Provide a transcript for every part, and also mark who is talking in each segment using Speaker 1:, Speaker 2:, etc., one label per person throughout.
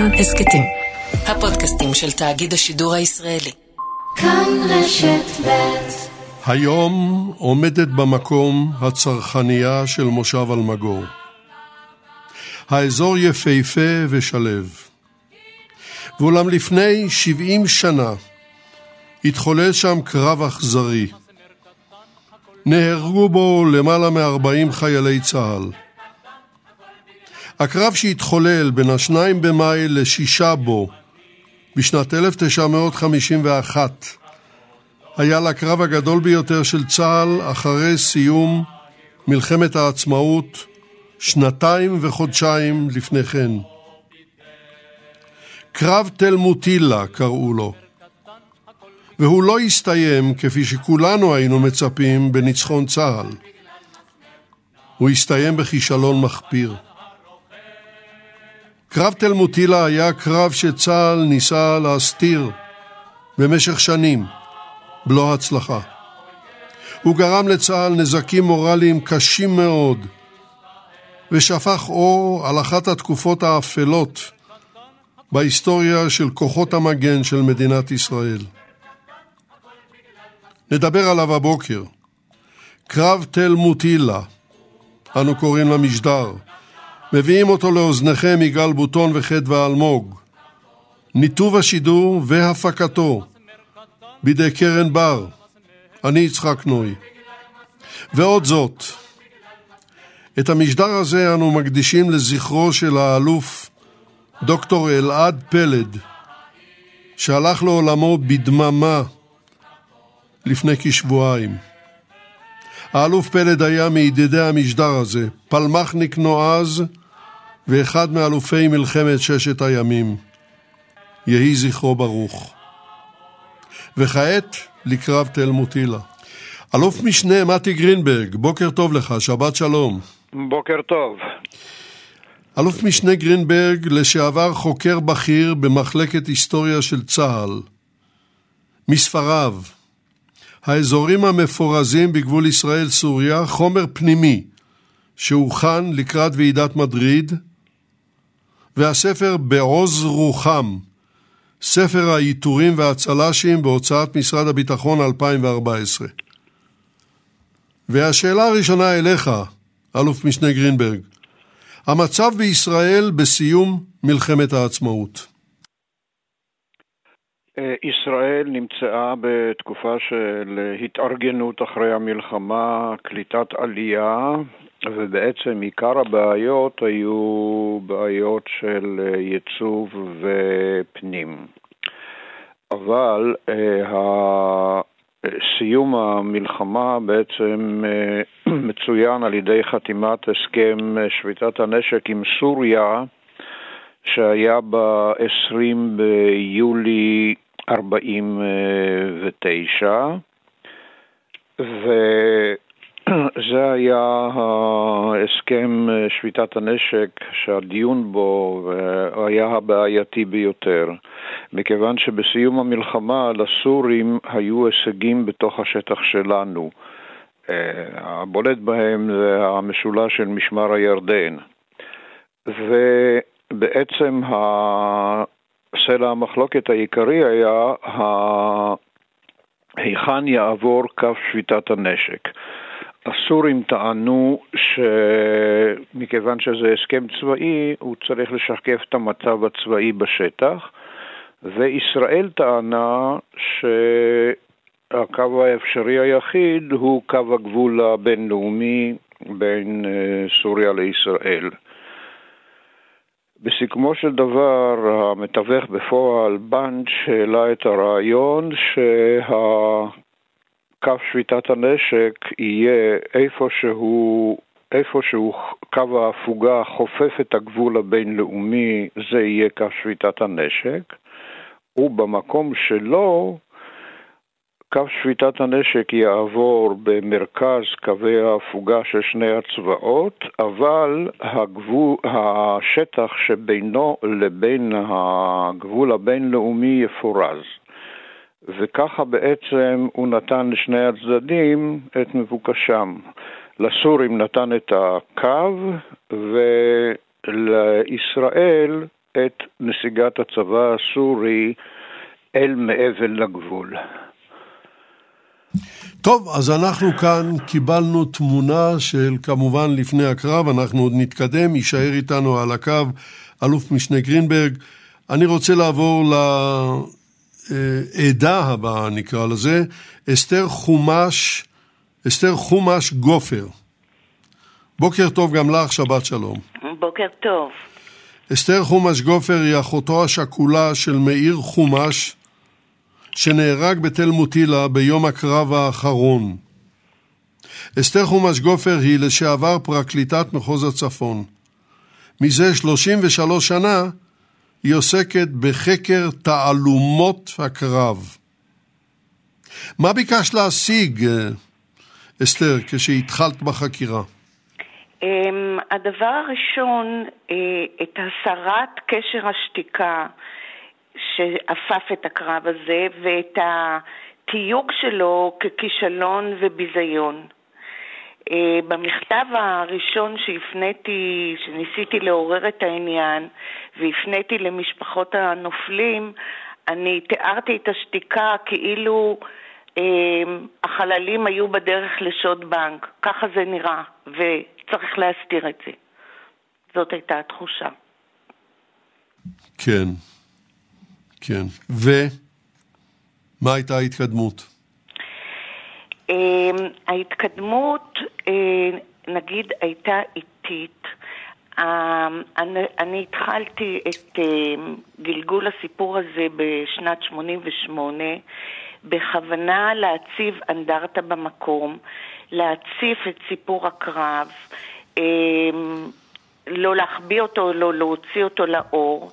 Speaker 1: כאן הסכתים. הפודקאסטים של תאגיד השידור הישראלי.
Speaker 2: כאן רשת ב'
Speaker 3: היום עומדת במקום הצרכנייה של מושב אלמגור. האזור יפהפה ושלו. ואולם לפני 70 שנה התחולל שם קרב אכזרי. נהרגו בו למעלה מ-40 חיילי צה"ל. הקרב שהתחולל בין השניים במאי לשישה בו בשנת 1951 היה לקרב הגדול ביותר של צה"ל אחרי סיום מלחמת העצמאות שנתיים וחודשיים לפני כן. קרב תל מוטילה קראו לו, והוא לא הסתיים כפי שכולנו היינו מצפים בניצחון צה"ל. הוא הסתיים בכישלון מחפיר. קרב תל מוטילה היה קרב שצה"ל ניסה להסתיר במשך שנים, בלא הצלחה. הוא גרם לצה"ל נזקים מורליים קשים מאוד, ושפך אור על אחת התקופות האפלות בהיסטוריה של כוחות המגן של מדינת ישראל. נדבר עליו הבוקר. קרב תל מוטילה, אנו קוראים למשדר, מביאים אותו לאוזניכם יגאל בוטון וחדווה אלמוג. ניתוב השידור והפקתו בידי קרן בר, אני יצחק נוי. ועוד זאת, את המשדר הזה אנו מקדישים לזכרו של האלוף דוקטור אלעד פלד, שהלך לעולמו בדממה לפני כשבועיים. האלוף פלד היה מידידי המשדר הזה, פלמחניק נועז ואחד מאלופי מלחמת ששת הימים. יהי זכרו ברוך. וכעת לקרב תל מוטילה. אלוף משנה מתי גרינברג, בוקר טוב לך, שבת שלום.
Speaker 4: בוקר טוב.
Speaker 3: אלוף משנה גרינברג, לשעבר חוקר בכיר במחלקת היסטוריה של צה"ל. מספריו, האזורים המפורזים בגבול ישראל-סוריה, חומר פנימי שהוכן לקראת ועידת מדריד, והספר בעוז רוחם, ספר העיטורים והצל"שים בהוצאת משרד הביטחון 2014. והשאלה הראשונה אליך, אלוף משנה גרינברג, המצב בישראל בסיום מלחמת העצמאות.
Speaker 4: אה, ישראל נמצאה בתקופה של התארגנות אחרי המלחמה, קליטת עלייה, ובעצם עיקר הבעיות היו בעיות של ייצוב ופנים. אבל אה, סיום המלחמה בעצם אה, מצוין על ידי חתימת הסכם שביתת הנשק עם סוריה, שהיה ב-20 ביולי 49, וזה היה הסכם שביתת הנשק שהדיון בו היה הבעייתי ביותר, מכיוון שבסיום המלחמה לסורים היו הישגים בתוך השטח שלנו. הבולט בהם זה המשולש של משמר הירדן. ובעצם סלע המחלוקת העיקרי היה היכן יעבור קו שביתת הנשק. הסורים טענו שמכיוון שזה הסכם צבאי, הוא צריך לשקף את המצב הצבאי בשטח, וישראל טענה שהקו האפשרי היחיד הוא קו הגבול הבינלאומי בין אה, סוריה לישראל. בסיכומו של דבר, המתווך בפועל, בנץ', העלה את הרעיון שהקו שביתת הנשק יהיה איפה שהוא, איפה שהוא קו ההפוגה חופף את הגבול הבינלאומי, זה יהיה קו שביתת הנשק, ובמקום שלו קו שביתת הנשק יעבור במרכז קווי ההפוגה של שני הצבאות, אבל הגבול, השטח שבינו לבין הגבול הבינלאומי יפורז. וככה בעצם הוא נתן לשני הצדדים את מבוקשם. לסורים נתן את הקו, ולישראל את נסיגת הצבא הסורי אל מעבר לגבול.
Speaker 3: טוב, אז אנחנו כאן קיבלנו תמונה של כמובן לפני הקרב, אנחנו עוד נתקדם, יישאר איתנו על הקו אלוף משנה גרינברג. אני רוצה לעבור לעדה הבאה, נקרא לזה, אסתר חומש, אסתר חומש גופר. בוקר טוב גם לך, שבת שלום.
Speaker 5: בוקר טוב.
Speaker 3: אסתר חומש גופר היא אחותו השכולה של מאיר חומש, שנהרג בתל מוטילה ביום הקרב האחרון. אסתר חומש גופר היא לשעבר פרקליטת מחוז הצפון. מזה 33 שנה היא עוסקת בחקר תעלומות הקרב. מה ביקשת להשיג, אסתר, כשהתחלת בחקירה?
Speaker 5: אמ, הדבר הראשון, אה, את הסרת קשר השתיקה שאפף את הקרב הזה ואת התיוג שלו ככישלון וביזיון. אה, במכתב הראשון שהפניתי, שניסיתי לעורר את העניין והפניתי למשפחות הנופלים, אני תיארתי את השתיקה כאילו אה, החללים היו בדרך לשוד בנק. ככה זה נראה, וצריך להסתיר את זה. זאת הייתה התחושה.
Speaker 3: כן, כן. ומה הייתה ההתקדמות?
Speaker 5: אמ, ההתקדמות, אה, נגיד, הייתה איטית. אמ, אני, התחלתי את אמ, גלגול הסיפור הזה בשנת 88 בכוונה להציב אנדרטה במקום, להציף את סיפור הקרב, לא להחביא אותו, לא להוציא אותו לאור,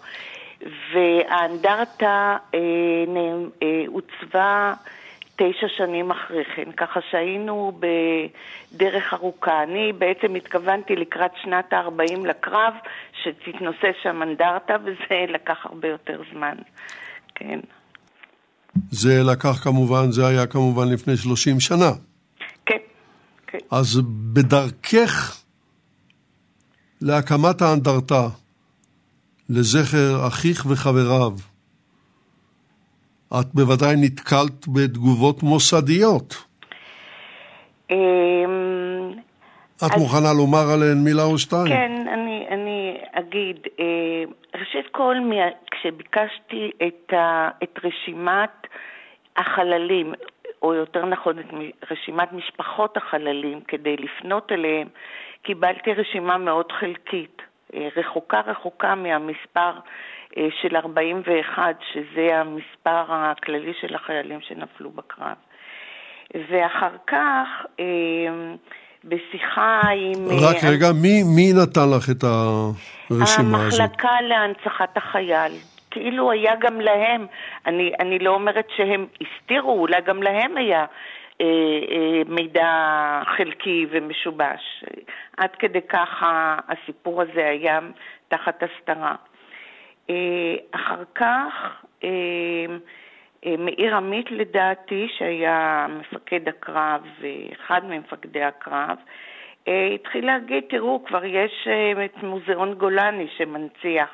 Speaker 5: והאנדרטה אה, אה, תשע שנים אחרי כן, ככה שהיינו בדרך ארוכה. אני בעצם התכוונתי לקראת שנת ה-40 לקרב, שתתנוסס שם אנדרטה, וזה לקח הרבה יותר זמן, כן.
Speaker 3: זה לקח כמובן, זה היה כמובן לפני 30 שנה.
Speaker 5: כן, כן.
Speaker 3: אז בדרכך להקמת האנדרטה, לזכר אחיך וחבריו, את בוודאי נתקלת בתגובות מוסדיות.
Speaker 5: אמ,
Speaker 3: את מוכנה לומר עליהן מילה או שתיים?
Speaker 5: כן, אני, אני אגיד. אה, ראשית כל, כשביקשתי את, ה, את רשימת החללים, או יותר נכון, את רשימת משפחות החללים, כדי לפנות אליהם, קיבלתי רשימה מאוד חלקית, אה, רחוקה רחוקה מהמספר של 41, שזה המספר הכללי של החיילים שנפלו בקרב. ואחר כך, אה, בשיחה עם...
Speaker 3: רק רגע, מי, מי נתן לך את הרשימה הזאת?
Speaker 5: המחלקה להנצחת החייל. כאילו היה גם להם, אני, אני לא אומרת שהם הסתירו, אולי גם להם היה אה, אה, מידע חלקי ומשובש. עד כדי כך הסיפור הזה היה תחת הסתרה. אה, אחר כך מאיר עמית לדעתי, שהיה מפקד הקרב, אחד ממפקדי הקרב, התחיל להגיד, תראו, כבר יש את מוזיאון גולני שמנציח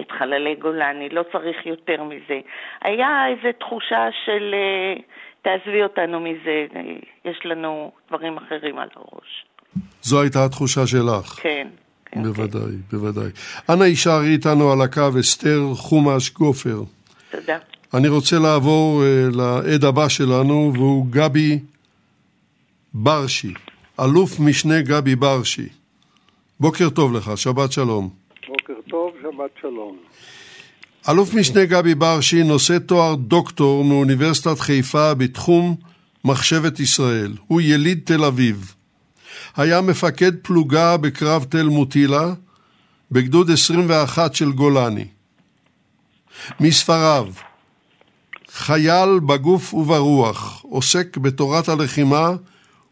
Speaker 5: את חללי גולני, לא צריך יותר מזה. היה איזו תחושה של תעזבי אותנו מזה, יש לנו דברים אחרים על הראש.
Speaker 3: זו הייתה התחושה שלך.
Speaker 5: כן. כן
Speaker 3: בוודאי. בוודאי. אנא יישארי איתנו על הקו, אסתר חומש גופר.
Speaker 5: תודה.
Speaker 3: אני רוצה לעבור uh, לעד הבא שלנו, והוא גבי ברשי, אלוף משנה גבי ברשי. בוקר טוב לך, שבת שלום.
Speaker 6: בוקר טוב, שבת שלום.
Speaker 3: אלוף משנה גבי ברשי נושא תואר דוקטור מאוניברסיטת חיפה בתחום מחשבת ישראל. הוא יליד תל אביב. היה מפקד פלוגה בקרב תל מוטילה, בגדוד 21 של גולני. מספריו חייל בגוף וברוח, עוסק בתורת הלחימה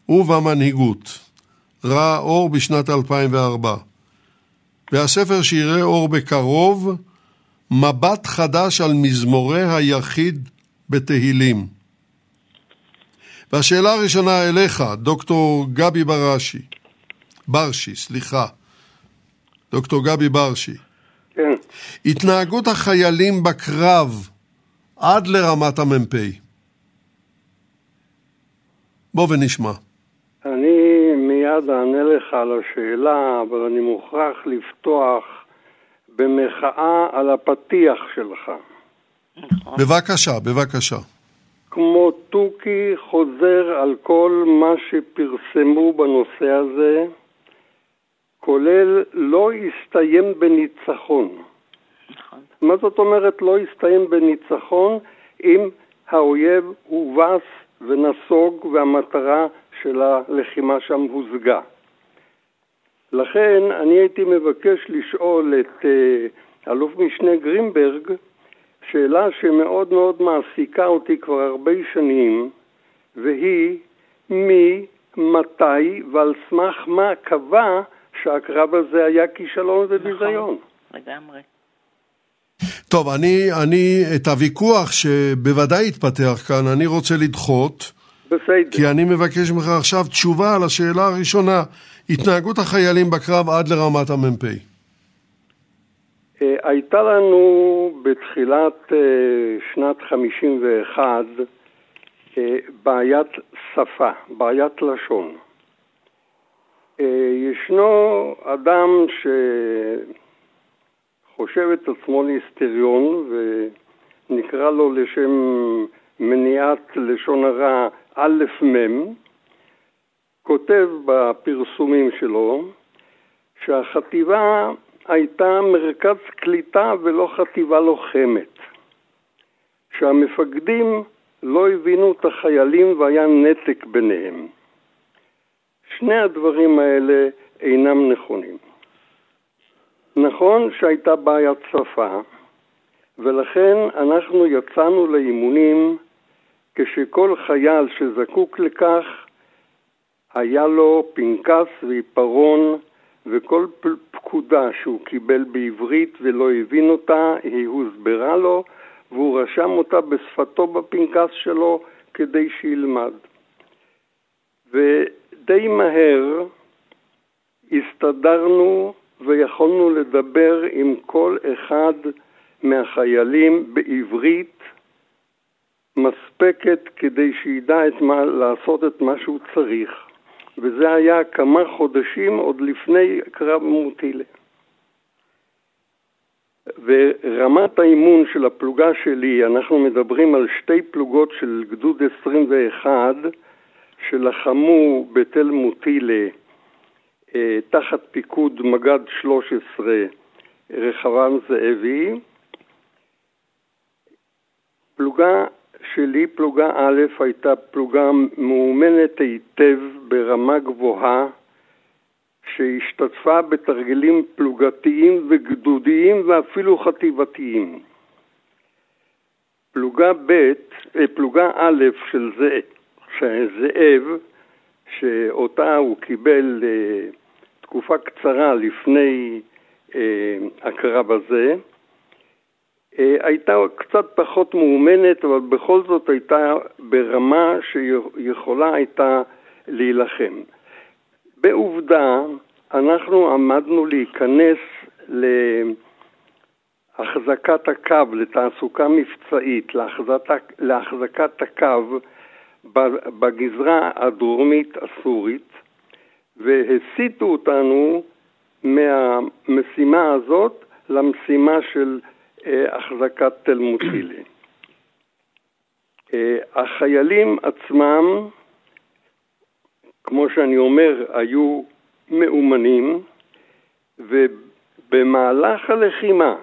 Speaker 3: ובמנהיגות. ראה אור בשנת 2004. והספר שיראה אור בקרוב, מבט חדש על מזמורי היחיד בתהילים. והשאלה הראשונה אליך, דוקטור גבי ברשי, ברשי, סליחה, דוקטור גבי ברשי.
Speaker 6: כן.
Speaker 3: התנהגות החיילים בקרב עד לרמת המ"פ. בוא ונשמע.
Speaker 6: אני מיד אענה לך על השאלה, אבל אני מוכרח לפתוח במחאה על הפתיח שלך.
Speaker 5: נכון.
Speaker 3: בבקשה, בבקשה.
Speaker 6: כמו תוכי חוזר על כל מה שפרסמו בנושא הזה, כולל לא יסתיים בניצחון.
Speaker 5: נכון.
Speaker 6: מה זאת אומרת לא יסתיים בניצחון אם האויב הובס ונסוג והמטרה של הלחימה שם הושגה? לכן אני הייתי מבקש לשאול את uh, אלוף משנה גרינברג שאלה שמאוד מאוד מעסיקה אותי כבר הרבה שנים, והיא מי, מתי ועל סמך מה קבע שהקרב הזה היה כישלון וביזיון.
Speaker 5: לגמרי.
Speaker 3: טוב, אני, אני, את הוויכוח שבוודאי התפתח כאן, אני רוצה לדחות,
Speaker 6: בסדר.
Speaker 3: כי אני מבקש ממך עכשיו תשובה על השאלה הראשונה, התנהגות החיילים בקרב עד לרמת המ"פ.
Speaker 6: אה, הייתה לנו בתחילת אה, שנת 51 אה, בעיית שפה, בעיית לשון. ישנו אדם שחושב את עצמו להיסטריון ונקרא לו לשם מניעת לשון הרע א' מ', כותב בפרסומים שלו שהחטיבה הייתה מרכז קליטה ולא חטיבה לוחמת, שהמפקדים לא הבינו את החיילים והיה נתק ביניהם. שני הדברים האלה אינם נכונים. נכון שהייתה בעיית שפה, ולכן אנחנו יצאנו לאימונים כשכל חייל שזקוק לכך היה לו פנקס ועיפרון וכל פקודה שהוא קיבל בעברית ולא הבין אותה, היא הוסברה לו והוא רשם אותה בשפתו בפנקס שלו כדי שילמד. ודי מהר הסתדרנו ויכולנו לדבר עם כל אחד מהחיילים בעברית מספקת כדי שידע את מה, לעשות את מה שהוא צריך. וזה היה כמה חודשים עוד לפני קרב מוטילה. ורמת האימון של הפלוגה שלי, אנחנו מדברים על שתי פלוגות של גדוד 21 שלחמו בתל מוטילה אה, תחת פיקוד מג"ד 13 רחבעם זאבי. פלוגה שלי, פלוגה א', הייתה פלוגה מאומנת היטב ברמה גבוהה, שהשתתפה בתרגילים פלוגתיים וגדודיים ואפילו חטיבתיים. פלוגה ב', אה, פלוגה א' של זאב, שאותה הוא קיבל אה, תקופה קצרה לפני אה, הקרב הזה, הייתה קצת פחות מאומנת, אבל בכל זאת הייתה ברמה שיכולה הייתה להילחם. בעובדה, אנחנו עמדנו להיכנס להחזקת הקו, לתעסוקה מבצעית, להחזקת, להחזקת הקו בגזרה הדרומית הסורית, והסיטו אותנו מהמשימה הזאת למשימה של אה, החזקת תל מוטילה. אה, החיילים עצמם, כמו שאני אומר, היו מאומנים, ובמהלך הלחימה,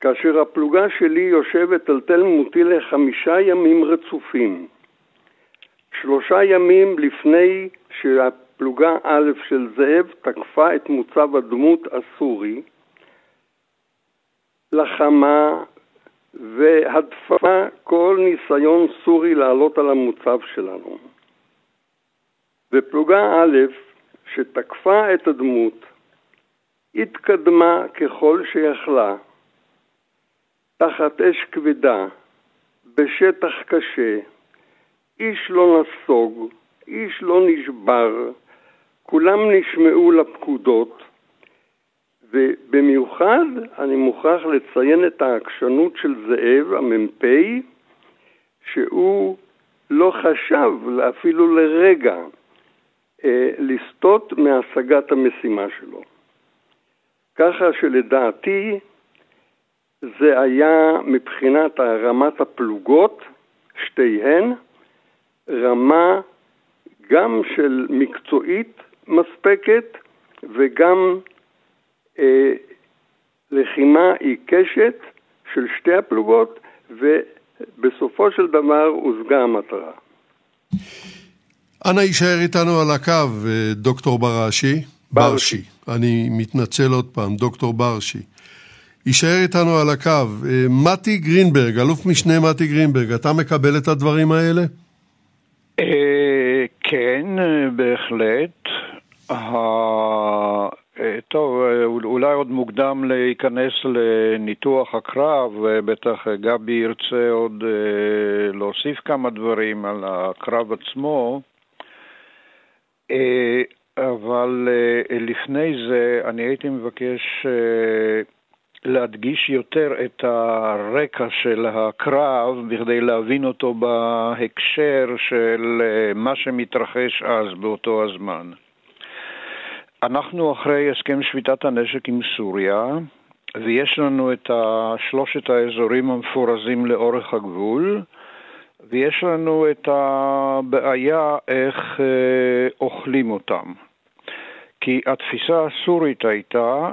Speaker 6: כאשר הפלוגה שלי יושבת על תל מוטילה חמישה ימים רצופים, שלושה ימים לפני שהפלוגה א' של זאב תקפה את מוצב הדמות הסורי, לחמה והדפה כל ניסיון סורי לעלות על המוצב שלנו. ופלוגה א', שתקפה את הדמות, התקדמה ככל שיכלה, תחת אש כבדה, בשטח קשה, איש לא נסוג, איש לא נשבר, כולם נשמעו לפקודות, ובמיוחד אני מוכרח לציין את העקשנות של זאב, המ"פ, שהוא לא חשב אפילו לרגע אה, לסטות מהשגת המשימה שלו. ככה שלדעתי זה היה מבחינת רמת הפלוגות, שתיהן, רמה גם של מקצועית מספקת וגם לחימה עיקשת של שתי הפלוגות, ובסופו של דבר הושגה המטרה.
Speaker 3: אנא יישאר איתנו על הקו, אה, דוקטור בראשי. ברשי. אני מתנצל עוד פעם, דוקטור ברשי. יישאר איתנו על הקו. אה, מתי גרינברג, אלוף משנה מתי גרינברג, אתה מקבל את הדברים האלה?
Speaker 4: אה, כן, בהחלט. טוב, אולי עוד מוקדם להיכנס לניתוח הקרב, בטח גבי ירצה עוד להוסיף כמה דברים על הקרב עצמו. אה, אבל אה, לפני זה אני הייתי מבקש אה, להדגיש יותר את הרקע של הקרב בכדי להבין אותו בהקשר של מה שמתרחש אז, באותו הזמן. אנחנו אחרי הסכם שביתת הנשק עם סוריה, ויש לנו את שלושת האזורים המפורזים לאורך הגבול, ויש לנו את הבעיה איך אה, אוכלים אותם. כי התפיסה הסורית הייתה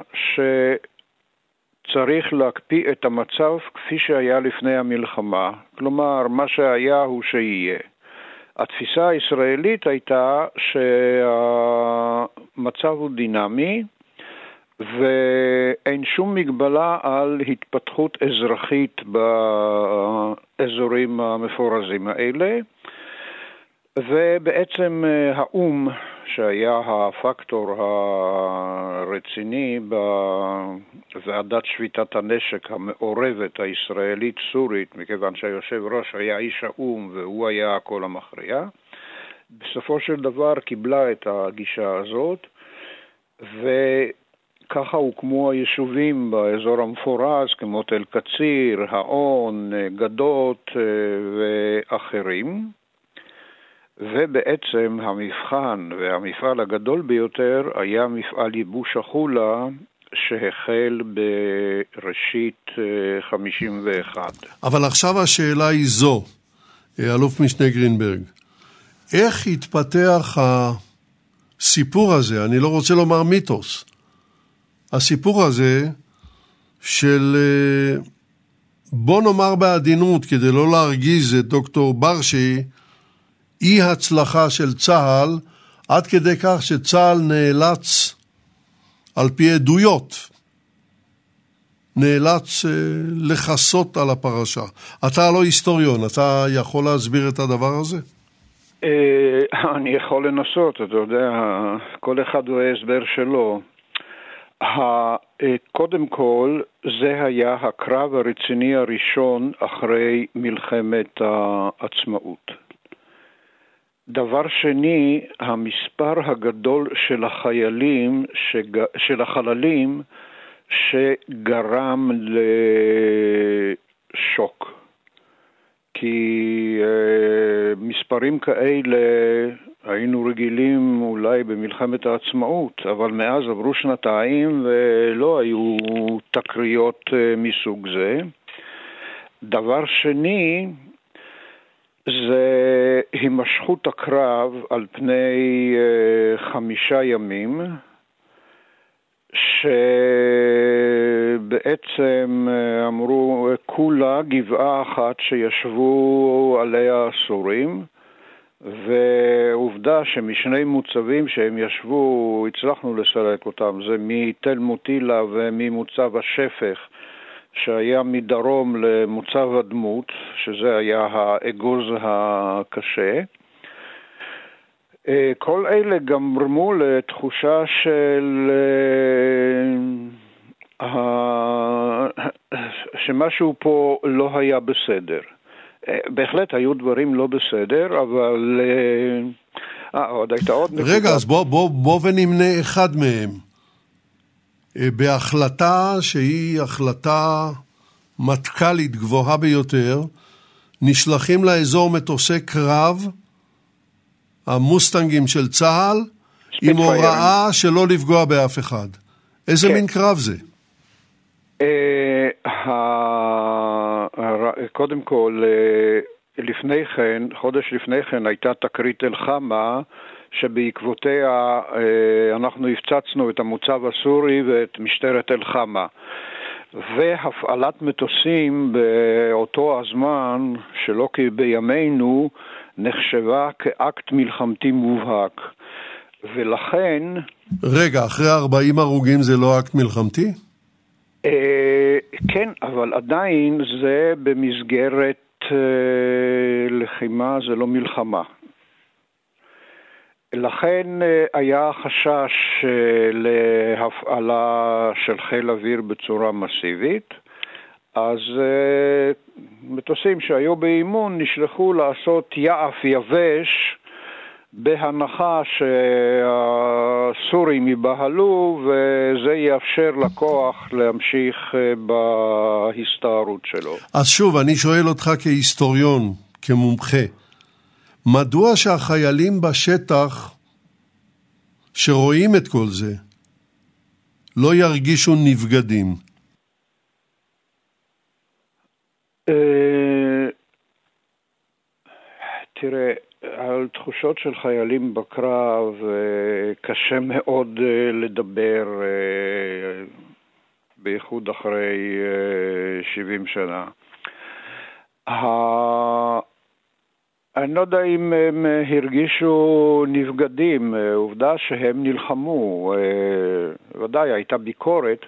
Speaker 4: שצריך להקפיא את המצב כפי שהיה לפני המלחמה, כלומר, מה שהיה הוא שיהיה. התפיסה הישראלית הייתה שהמצב הוא דינמי, ואין שום מגבלה על התפתחות אזרחית באזורים המפורזים האלה. ובעצם אה, האו"ם, שהיה הפקטור הרציני בוועדת שביתת הנשק המעורבת הישראלית-סורית, מכיוון שהיושב ראש היה איש האו"ם והוא היה הקול המכריע, בסופו של דבר קיבלה את הגישה הזאת, ו... ככה הוקמו היישובים באזור המפורז, כמו תל קציר, האון, גדות אה, ובעצם המבחן והמפעל הגדול ביותר היה מפעל ייבוש החולה שהחל בראשית 51. אה,
Speaker 3: אבל עכשיו השאלה היא זו, אה, אלוף משנה גרינברג, איך התפתח הסיפור הזה, אני לא רוצה לומר מיתוס, הסיפור הזה של, אה, בוא נאמר בעדינות, כדי לא להרגיז את דוקטור ברשי, אי הצלחה של צה"ל, עד כדי כך שצה"ל נאלץ, על פי עדויות, נאלץ אה, לכסות על הפרשה. אתה לא היסטוריון, אתה יכול להסביר את הדבר הזה?
Speaker 4: אה, אני יכול לנסות, אתה יודע, כל אחד רואה הסבר שלו. קודם כל, זה היה הקרב הרציני הראשון אחרי מלחמת העצמאות. דבר שני, המספר הגדול של החיילים, שג... של החללים, שגרם לשוק. כי uh, מספרים כאלה היינו רגילים אולי במלחמת העצמאות, אבל מאז עברו שנתיים ולא היו תקריות uh, מסוג זה. דבר שני, זה הימשכות הקרב על פני uh, חמישה ימים, שבעצם אה, אמרו כולה גבעה אחת שישבו עליה הסורים, ועובדה שמשני מוצבים שהם ישבו, הצלחנו לסלק אותם, זה מתל מוטילה וממוצב השפך, שהיה מדרום למוצב הדמות, שזה היה האגוז הקשה. אה, כל אלה גמרמו לתחושה של אה, שמשהו פה לא היה בסדר. אה, בהחלט היו דברים לא בסדר, אבל... אה, עוד הייתה עוד
Speaker 3: נקודה. רגע, אז בוא, בוא, בוא ונמנה אחד מהם. אה, בהחלטה שהיא החלטה מטכ"לית גבוהה ביותר, נשלחים לאזור מטוסי קרב, המוסטנגים של צה"ל, עם הוראה שלא לפגוע באף אחד. איזה כן. מין קרב זה?
Speaker 4: קודם כל, לפני כן, חודש לפני כן הייתה תקרית אל-חמה, שבעקבותיה אה, אנחנו הפצצנו את המוצב הסורי ואת משטרת אל-חמה. והפעלת מטוסים באותו הזמן, שלא כבימינו, נחשבה כאקט מלחמתי מובהק. ולכן...
Speaker 3: רגע, אחרי 40 הרוגים זה לא אקט מלחמתי?
Speaker 4: אה, כן, אבל עדיין זה במסגרת אה, לחימה, זה לא מלחמה. לכן אה, היה חשש אה, להפעלה של חיל אוויר בצורה מסיבית, אז מטוסים שהיו באימון נשלחו לעשות יעף יבש בהנחה שהסורים ייבהלו וזה יאפשר לכוח להמשיך אה, בהסתערות שלו.
Speaker 3: אז שוב, אני שואל אותך כהיסטוריון, כמומחה, מדוע שהחיילים בשטח שרואים את כל זה לא ירגישו נבגדים?
Speaker 4: אה, תראה, על תחושות של חיילים בקרב אה, קשה מאוד אה, לדבר, בייחוד אחרי 70 שנה. אני לא יודע אם הם הרגישו נבגדים, עובדה שהם נלחמו, ודאי הייתה ביקורת,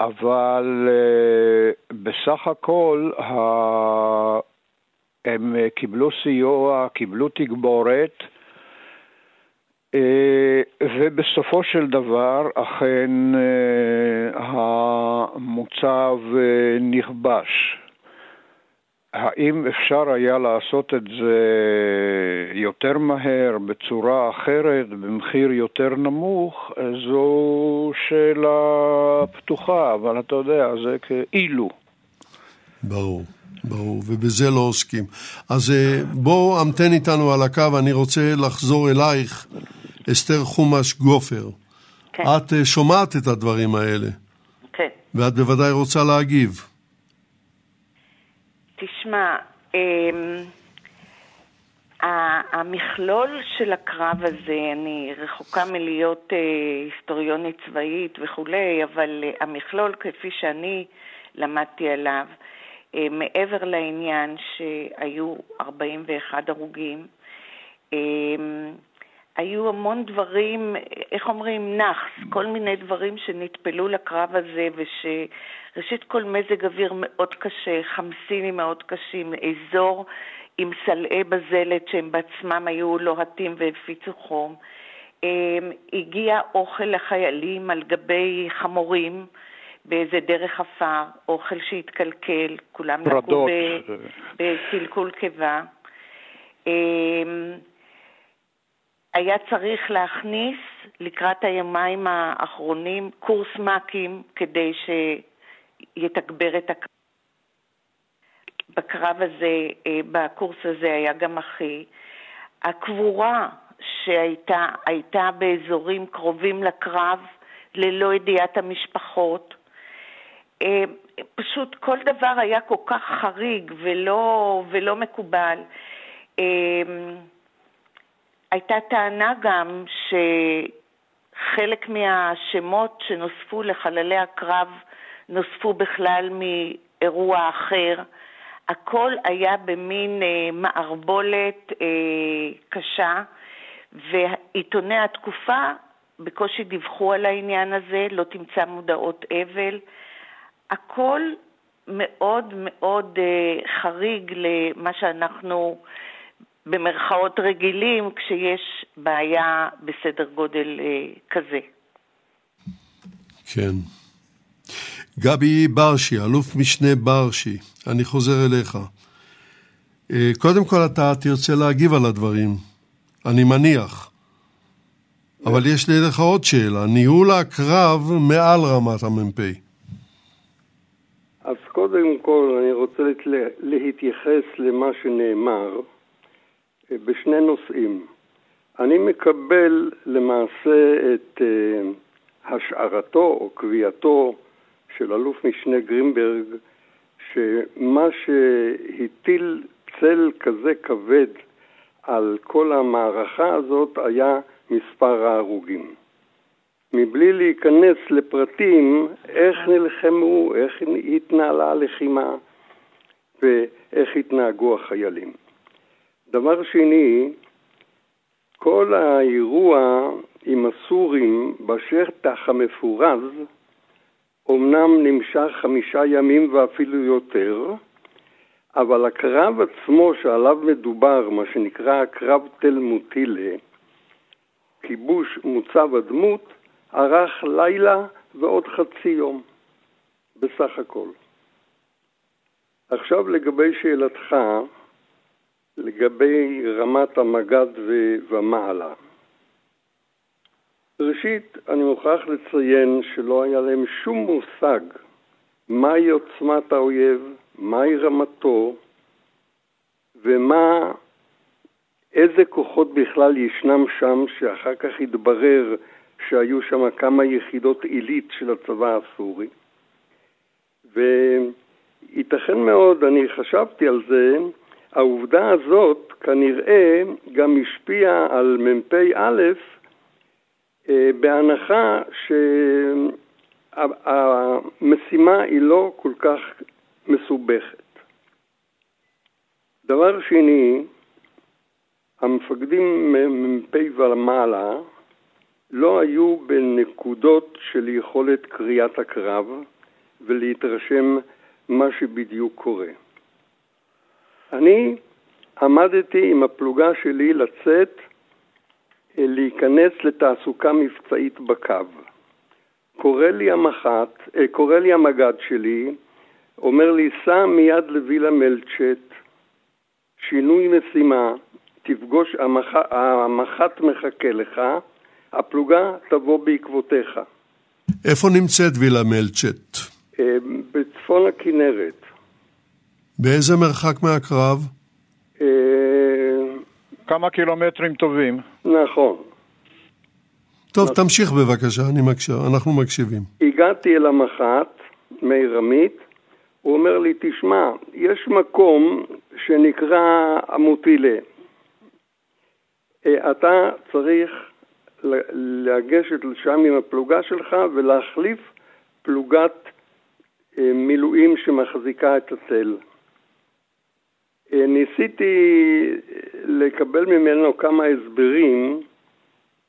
Speaker 4: אבל בסך הכל הם אה, קיבלו סיוע, קיבלו תגבורת, אה, ובסופו של דבר אכן אה, המוצב נכבש. האם אפשר היה לעשות את זה יותר מהר, בצורה אחרת, במחיר יותר נמוך? זו שאלה פתוחה, אבל אתה יודע, זה כאילו.
Speaker 3: ברור. ברור, ובזה לא עוסקים. אז אה, בוא המתן איתנו על הקו, אני רוצה לחזור אלייך, אסתר חומש גופר. כן. את אה, שומעת את הדברים האלה.
Speaker 5: כן.
Speaker 3: ואת בוודאי רוצה להגיב.
Speaker 5: תשמע, אמ, המכלול של הקרב הזה, אני רחוקה מלהיות אה, היסטוריונית צבאית וכולי, אבל המכלול כפי שאני למדתי עליו, אה, מעבר לעניין שהיו 41 הרוגים, אה, היו המון דברים, איך אומרים, נאחס, כל מיני דברים שנטפלו לקרב הזה ושראשית כל מזג אוויר מאוד קשה, חמסינים מאוד קשים, אזור עם סלעי בזלת שהם בעצמם היו לוהטים והפיצו חום. אה, הגיע אוכל לחיילים על גבי חמורים, באיזה דרך עפר, אוכל שהתקלקל, כולם לקו בקלקול קיבה. אמ, היה צריך להכניס לקראת היומיים האחרונים קורס מ"כים כדי שיתגבר את הקרב. בקרב הזה, אה, בקורס הזה היה גם אחי. הקבורה שהייתה הייתה באזורים קרובים לקרב ללא ידיעת המשפחות. אה, פשוט כל דבר היה כל כך חריג ולא, ולא מקובל. אה, הייתה טענה גם שחלק מהשמות שנוספו לחללי הקרב נוספו בכלל מאירוע אחר. הכל היה במין אה, מערבולת אה, קשה, ועיתוני התקופה בקושי דיווחו על העניין הזה, לא תמצא מודעות אבל. הכל מאוד מאוד uh, חריג למה שאנחנו במרכאות רגילים כשיש בעיה בסדר גודל uh, כזה.
Speaker 3: כן. גבי ברשי, אלוף משנה ברשי, אני חוזר אליך. אה, קודם כל אתה תרצה להגיב על הדברים, אני מניח. אבל יש לי לך עוד שאלה, ניהול הקרב מעל רמת המ"פ.
Speaker 6: אז קודם כל אני רוצה להתייחס למה שנאמר אה, בשני נושאים. אני מקבל למעשה את אה, השערתו או קביעתו של אלוף משנה גרינברג, שמה שהטיל צל כזה כבד על כל המערכה הזאת היה מספר ההרוגים. מבלי להיכנס לפרטים איך נלחמו, איך התנהלה הלחימה ואיך התנהגו החיילים. דבר שני, כל האירוע עם הסורים בשטח המפורז אומנם נמשך חמישה ימים ואפילו יותר, אבל הקרב עצמו שעליו מדובר, מה שנקרא הקרב תל מוטילה, כיבוש מוצב הדמות, ארך לילה ועוד חצי יום, בסך הכל. עכשיו לגבי שאלתך, לגבי רמת המג"ד ומעלה. ראשית, אני מוכרח לציין שלא היה להם שום מושג מהי עוצמת האויב, מהי רמתו ומה, איזה כוחות בכלל ישנם שם, שאחר כך התברר שהיו שם כמה יחידות עילית של הצבא הסורי. וייתכן מאוד, אני חשבתי על זה, העובדה הזאת כנראה גם השפיעה על מ"פ א' בהנחה שהמשימה היא לא כל כך מסובכת. דבר שני, המפקדים מ"פ ומעלה לא היו בנקודות של יכולת קריאת הקרב ולהתרשם מה שבדיוק קורה. אני עמדתי עם הפלוגה שלי לצאת, אה, להיכנס לתעסוקה מבצעית בקו. קורא לי המח"ט, אה, קורא לי המג"ד שלי, אומר לי, סע מיד לווילה מלצ'ט, שינוי משימה, תפגוש, המח... המח"ט מחכה לך, הפלוגה תבוא בעקבותיך.
Speaker 3: איפה נמצאת וילה מלצ'ט?
Speaker 6: אה, בצפון הכנרת.
Speaker 3: באיזה מרחק מהקרב?
Speaker 4: כמה קילומטרים טובים.
Speaker 6: נכון.
Speaker 3: טוב, תמשיך בבקשה, אני מקשיב, אנחנו מקשיבים.
Speaker 6: הגעתי אל המח"ט, מאיר עמית, הוא אומר לי, תשמע, יש מקום שנקרא המוטילה. אה, אתה צריך לגשת לשם עם הפלוגה שלך ולהחליף פלוגת אה, מילואים שמחזיקה את התל. אה, ניסיתי לקבל ממנו כמה הסברים,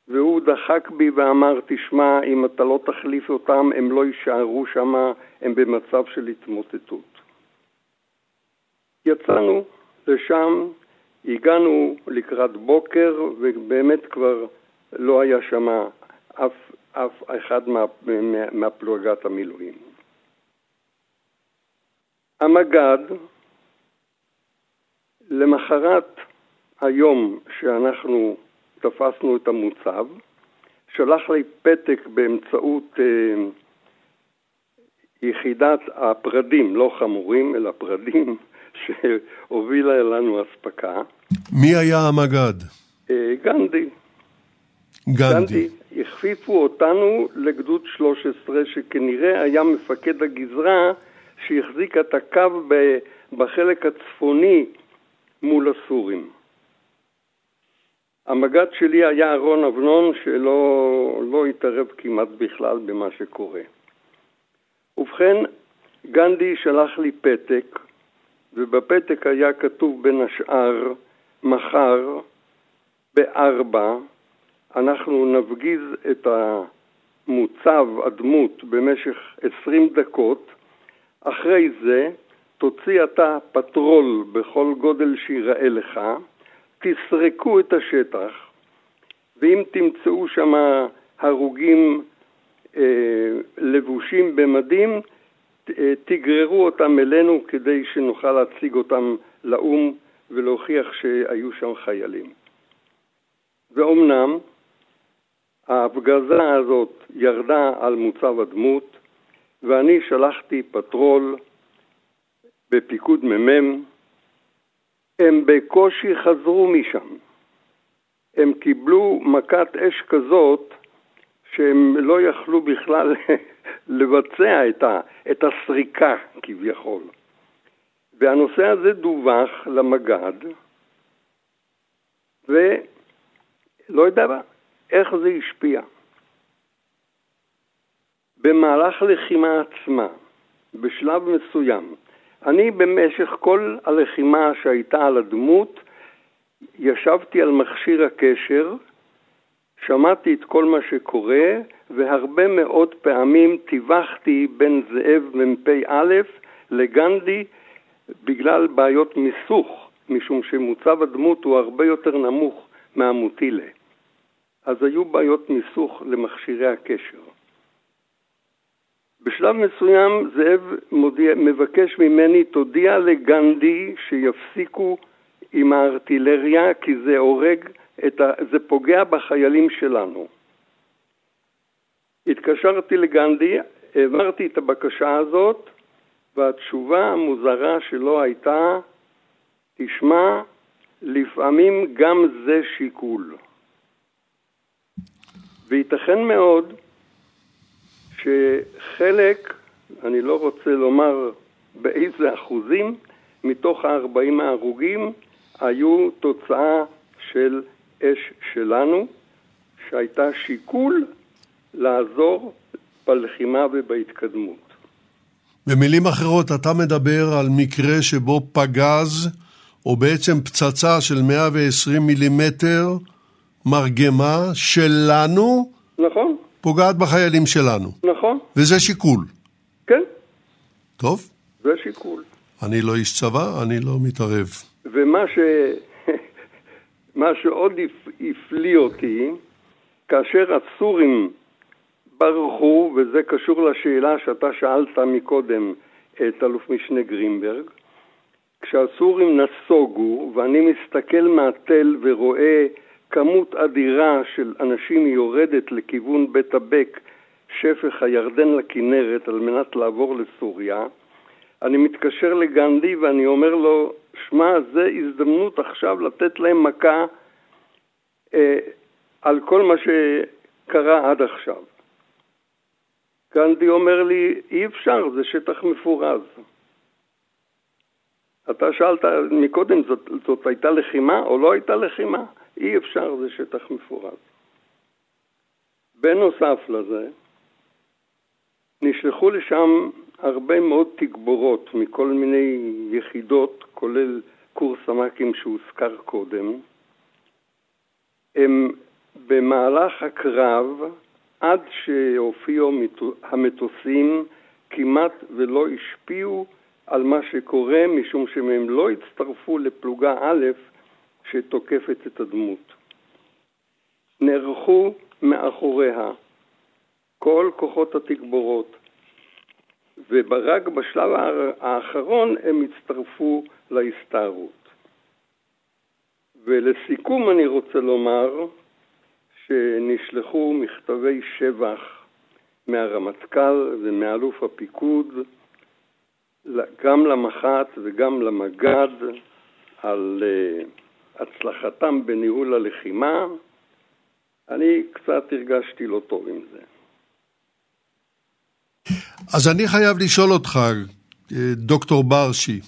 Speaker 6: והוא דחק בי ואמר, תשמע, אם אתה לא תחליף אותם, הם לא יישארו שם, הם במצב של התמוטטות. יצאנו לשם, הגענו לקראת בוקר, ובאמת כבר לא היה שם אף, אף אחד מה, מה, מהפלוגת המילואים. המג"ד, למחרת היום שאנחנו תפסנו את המוצב, שלח לי פתק באמצעות אה, יחידת הפרדים, לא חמורים, אלא פרדים, שהובילה לנו אספקה.
Speaker 3: מי היה המג"ד?
Speaker 6: אה, גנדי.
Speaker 3: גנדי.
Speaker 6: הכפיפו אותנו לגדוד 13, שכנראה היה מפקד הגזרה שהחזיק את הקו בחלק הצפוני מול הסורים. המג"ד שלי היה אהרון אבנון שלא לא התערב כמעט בכלל במה שקורה. ובכן, גנדי שלח לי פתק, ובפתק היה כתוב בין השאר, מחר בארבע אנחנו נפגיז את המוצב, הדמות, במשך עשרים דקות. אחרי זה תוציא אתה פטרול בכל גודל שיראה לך, תסרקו את השטח, ואם תמצאו שם הרוגים אה, לבושים במדים, אה, תגררו אותם אלינו כדי שנוכל להציג אותם לאו"ם ולהוכיח שהיו שם חיילים. ואומנם, ההפגזה הזאת ירדה על מוצב הדמות, ואני שלחתי פטרול בפיקוד מ"מ. הם בקושי חזרו משם. הם קיבלו מכת אש כזאת שהם לא יכלו בכלל לבצע את, ה, את הסריקה כביכול. והנושא הזה דווח למג"ד, ולא יודע איך זה השפיע. במהלך לחימה עצמה, בשלב מסוים, אני במשך כל הלחימה שהייתה על הדמות, ישבתי על מכשיר הקשר, שמעתי את כל מה שקורה, והרבה מאוד פעמים טיווחתי בין זאב מ"פ א' לגנדי בגלל בעיות מיסוך, משום שמוצב הדמות הוא הרבה יותר נמוך מהמוטילה. אז היו בעיות מיסוך למכשירי הקשר. בשלב מסוים זאב מודיע, מבקש ממני, תודיע לגנדי שיפסיקו עם הארטילריה כי זה הורג, ה... זה פוגע בחיילים שלנו. התקשרתי לגנדי, העברתי את הבקשה הזאת, והתשובה המוזרה שלו הייתה, תשמע, לפעמים גם זה שיקול. וייתכן מאוד שחלק, אני לא רוצה לומר באיזה אחוזים, מתוך ה-40 ההרוגים היו תוצאה של אש שלנו, שהייתה שיקול לעזור בלחימה ובהתקדמות.
Speaker 3: במילים אחרות, אתה מדבר על מקרה שבו פגז, או בעצם פצצה של 120 מילימטר, מרגמה שלנו,
Speaker 6: נכון.
Speaker 3: פוגעת בחיילים שלנו.
Speaker 6: נכון.
Speaker 3: וזה שיקול.
Speaker 6: כן.
Speaker 3: טוב.
Speaker 6: זה שיקול.
Speaker 3: אני לא איש צבא, אני לא מתערב.
Speaker 6: ומה ש... מה שעוד הפליא אותי, כאשר הסורים ברחו, וזה קשור לשאלה שאתה שאלת מקודם את אלוף משנה גרינברג, כשהסורים נסוגו, ואני מסתכל מהתל ורואה כמות אדירה של אנשים יורדת לכיוון בית הבק, שפך הירדן לכנרת, על מנת לעבור לסוריה, אני מתקשר לגנדי ואני אומר לו, שמע, זה הזדמנות עכשיו לתת להם מכה אה, על כל מה שקרה עד עכשיו. גנדי אומר לי, אי אפשר, זה שטח מפורז. אתה שאלת מקודם, זאת, זאת הייתה לחימה או לא הייתה לחימה? אי אפשר, זה שטח מפורז. בנוסף לזה, נשלחו לשם הרבה מאוד תגבורות מכל מיני יחידות, כולל קורס המ"כים שהוזכר קודם. הם במהלך הקרב, עד שהופיעו המטוסים, כמעט ולא השפיעו על מה שקורה, משום שהם לא הצטרפו לפלוגה א' שתוקפת את הדמות. נערכו מאחוריה כל כוחות התגבורות, ורק בשלב האחרון הם הצטרפו להסתערות. ולסיכום אני רוצה לומר שנשלחו מכתבי שבח מהרמטכ"ל ומאלוף הפיקוד גם למח"ט וגם למג"ד על uh, הצלחתם בניהול הלחימה, אני קצת הרגשתי לא טוב עם זה.
Speaker 3: אז אני חייב לשאול אותך, דוקטור ברשי,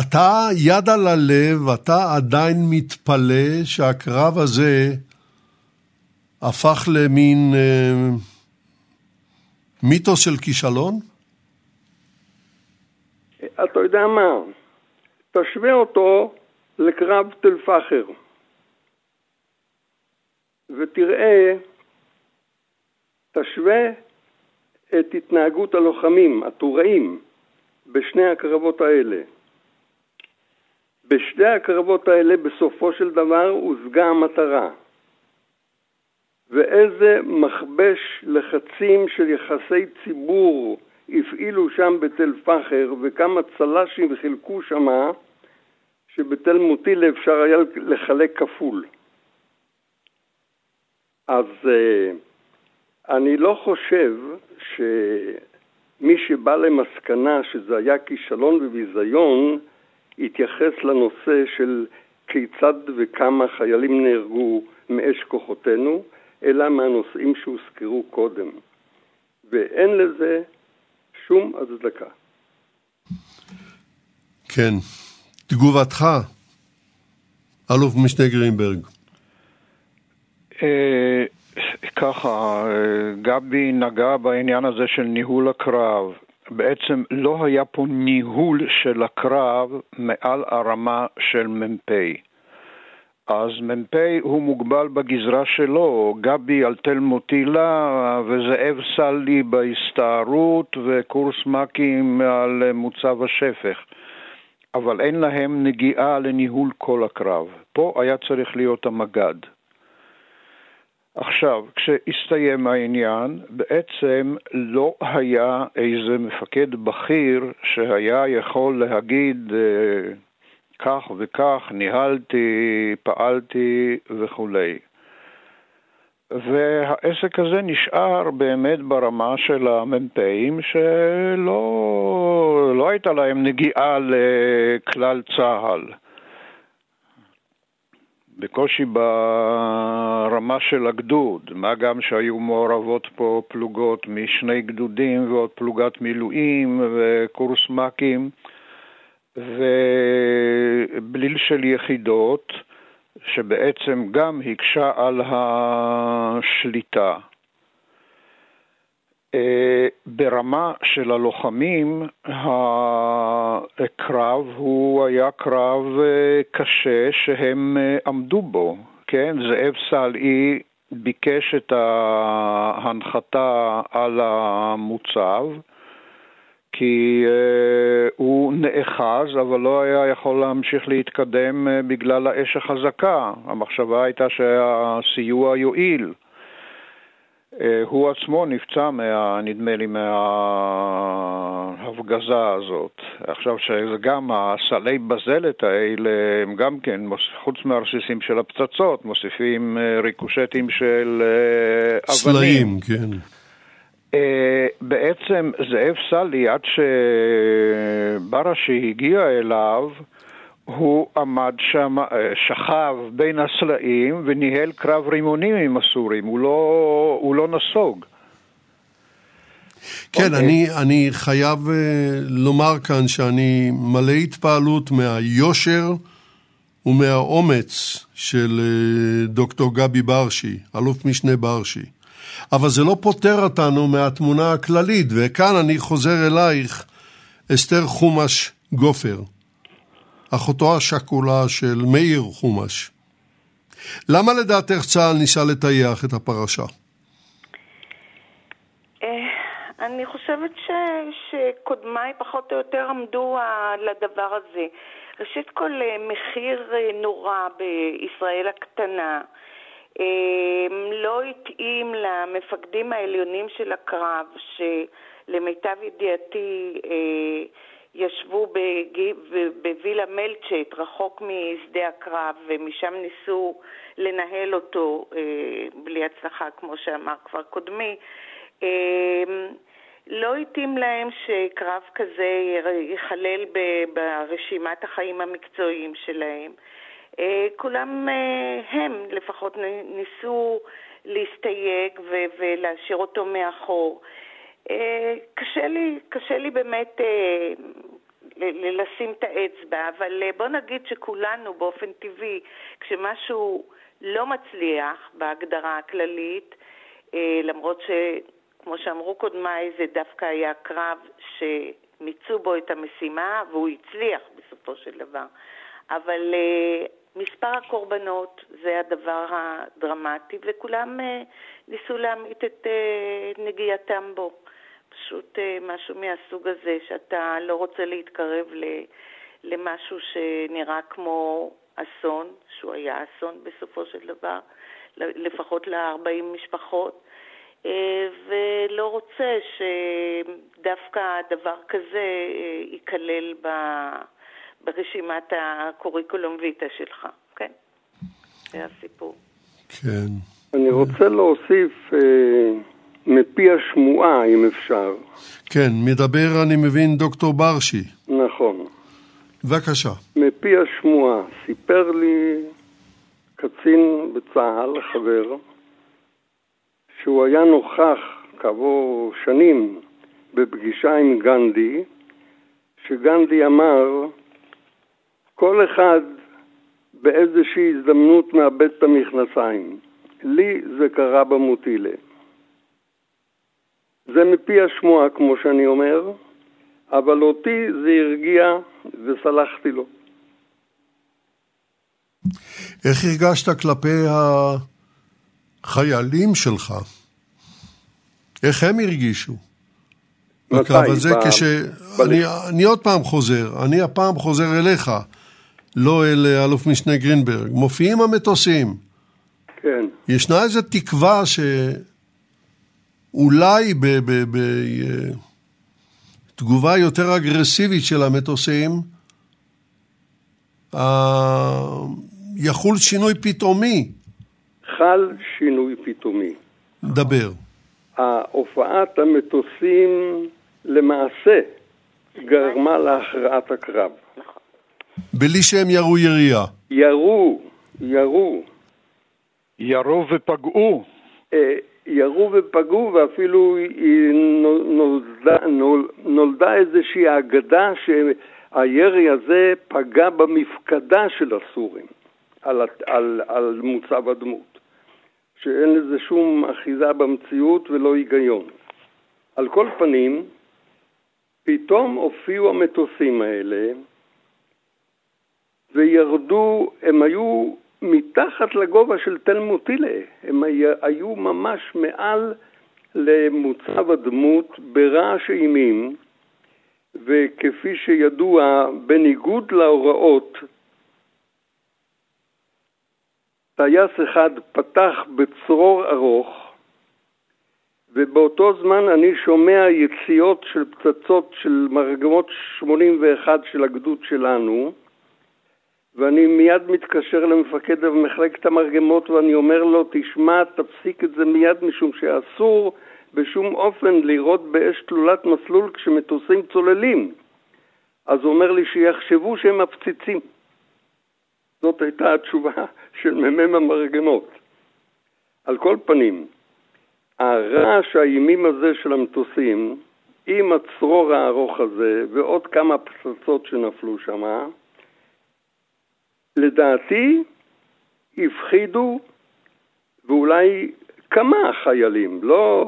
Speaker 3: אתה, יד על הלב, אתה עדיין מתפלא שהקרב הזה הפך למין אה, מיתוס של כישלון?
Speaker 6: אתה יודע מה? תשווה אותו לקרב תל פחר, ותראה, תשווה את התנהגות הלוחמים, הטוראים, בשני הקרבות האלה. בשתי הקרבות האלה בסופו של דבר הושגה המטרה. ואיזה מכבש לחצים של יחסי ציבור הפעילו שם בתל פחר, וכמה צל"שים חילקו שמה, שבתל מוטילה אפשר היה לחלק כפול. אז אני לא חושב שמי שבא למסקנה שזה היה כישלון וביזיון, התייחס לנושא של כיצד וכמה חיילים נהרגו מאש כוחותינו, אלא מהנושאים שהוזכרו קודם. ואין לזה שום הצדקה.
Speaker 3: כן. תגובתך, אלוף משנה גרינברג.
Speaker 4: אה, ככה, אה, גבי נגע בעניין הזה של ניהול הקרב. בעצם לא היה פה ניהול של הקרב מעל הרמה של מ"פ. אז מ"פ הוא מוגבל בגזרה שלו, גבי על תל מוטילה וזאב סלי בהסתערות וקורס מ"כים על מוצב השפך. אבל אין להם נגיעה לניהול כל הקרב. פה היה צריך להיות המג"ד. עכשיו, כשהסתיים העניין, בעצם לא היה איזה מפקד בכיר שהיה יכול להגיד אה, כך וכך, ניהלתי, פעלתי וכולי. והעסק הזה נשאר באמת ברמה של המ"פים שלא לא הייתה להם נגיעה לכלל צה"ל. בקושי ברמה של הגדוד, מה גם שהיו מעורבות פה פלוגות משני גדודים ועוד פלוגת מילואים וקורס מ"כים ובליל של יחידות שבעצם גם הקשה על השליטה. אה, ברמה של הלוחמים, הקרב הוא היה קרב אה, קשה שהם אה, עמדו בו, כן? זאב סלעי ביקש את ההנחתה על המוצב, כי uh, הוא נאחז, אבל לא היה יכול להמשיך להתקדם uh, בגלל האש החזקה. המחשבה הייתה שהסיוע יועיל. אה, הוא עצמו נפצע, מה, נדמה לי, מההפגזה הזאת. עכשיו שזה גם הסלי בזלת האלה, הם גם כן, חוץ מהרסיסים של הפצצות, מוסיפים אה, ריקושטים של אה,
Speaker 3: אבנים. סלעים, כן.
Speaker 4: בעצם זאב סלי, עד שבראשי הגיע אליו, הוא עמד שם, אה, שכב בין הסלעים וניהל קרב רימונים עם הסורים, הוא לא, הוא לא נסוג.
Speaker 3: כן, okay. אוקיי. אני, אני חייב uh, לומר כאן שאני מלא התפעלות מהיושר ומהאומץ של uh, דוקטור גבי ברשי, אלוף משנה ברשי. אבל זה לא פוטר אותנו מהתמונה הכללית, וכאן אני חוזר אלייך, אסתר חומש גופר. אחותו השכולה של מאיר חומש. למה לדעתך צה"ל ניסה לטייח את הפרשה?
Speaker 5: אה, אני חושבת ש, שקודמיי פחות או יותר עמדו לדבר הזה. ראשית כל, אה, מחיר אה, נורא בישראל הקטנה. לא התאים למפקדים העליונים של הקרב, שלמיטב ידיעתי ישבו בווילה מלצ'ט, רחוק משדה הקרב, ומשם ניסו לנהל אותו אה, בלי הצלחה, כמו שאמר כבר קודמי. אה, לא התאים להם שקרב כזה ייכלל ברשימת החיים המקצועיים שלהם. אה, כולם הם לפחות ניסו להסתייג ולהשאיר אותו מאחור. קשה לי, קשה לי באמת לשים את האצבע, אבל אה, בוא נגיד שכולנו באופן טבעי, כשמשהו לא מצליח בהגדרה הכללית, אה, למרות שכמו שאמרו קודמיי, זה דווקא היה קרב שמיצו בו את המשימה והוא הצליח בסופו של דבר. אבל אה, מספר הקורבנות זה הדבר הדרמטי, וכולם ניסו להמעיט את נגיעתם בו. פשוט אה, משהו מהסוג הזה, שאתה לא רוצה להתקרב למשהו שנראה כמו אסון, שהוא היה אסון בסופו של דבר, לפחות ל-40 משפחות, אה, ולא רוצה שדווקא דבר כזה אה, ייכלל ברשימת הקוריקולום ויטה שלך, כן? זה הסיפור.
Speaker 3: כן.
Speaker 6: אני רוצה להוסיף אה, מפי השמועה, אם אפשר.
Speaker 3: כן, מדבר, אני מבין, דוקטור ברשי.
Speaker 6: נכון.
Speaker 3: בבקשה.
Speaker 6: מפי השמועה, סיפר לי קצין בצה"ל, חבר, שהוא היה נוכח כעבור שנים בפגישה עם גנדי, שגנדי אמר, כל אחד באיזושהי הזדמנות מאבד את המכנסיים. לי זה קרה במוטילה. זה מפי השמועה, כמו שאני אומר, אבל אותי זה הרגיע וסלחתי לו.
Speaker 3: איך הרגשת כלפי החיילים שלך? איך הם הרגישו? בקרב הזה,
Speaker 6: ב...
Speaker 3: כש... אני, אני עוד פעם חוזר, אני הפעם חוזר אליך, לא אל אלוף משנה גרינברג. מופיעים המטוסים.
Speaker 6: כן.
Speaker 3: ישנה איזו תקווה שאולי בתגובה יותר אגרסיבית של המטוסים, יחול שינוי פתאומי.
Speaker 6: חל שינוי פתאומי.
Speaker 3: דבר.
Speaker 6: הופעת המטוסים למעשה גרמה להכרעת הקרב.
Speaker 3: בלי שהם ירו ירייה.
Speaker 6: ירו, ירו.
Speaker 4: ירו ופגעו.
Speaker 6: אה, ירו ופגעו ואפילו נולדה, נולדה איזושהי אגדה שהירי הזה פגע במפקדה של הסורים על, על, על מוצב הדמות. שאין לזה שום אחיזה במציאות ולא היגיון. על כל פנים, פתאום הופיעו המטוסים האלה וירדו, הם היו מתחת לגובה של תל מוטילה, הם היו ממש מעל למוצב הדמות ברעש אימים, וכפי שידוע, בניגוד להוראות, טייס אחד פתח בצרור ארוך, ובאותו זמן אני שומע יציאות של פצצות של מרגמות 81 של הגדוד שלנו, ואני מיד מתקשר למפקד מחלקת המרגמות ואני אומר לו, תשמע, תפסיק את זה מיד משום שאסור בשום אופן לירות באש תלולת מסלול כשמטוסים צוללים. אז הוא אומר לי שיחשבו שהם מפציצים. זאת הייתה התשובה של מ"מ המרגמות. על כל פנים, הרעש האימים הזה של המטוסים, עם הצרור הארוך הזה ועוד כמה פצצות שנפלו שם, לדעתי הפחידו ואולי כמה חיילים, לא...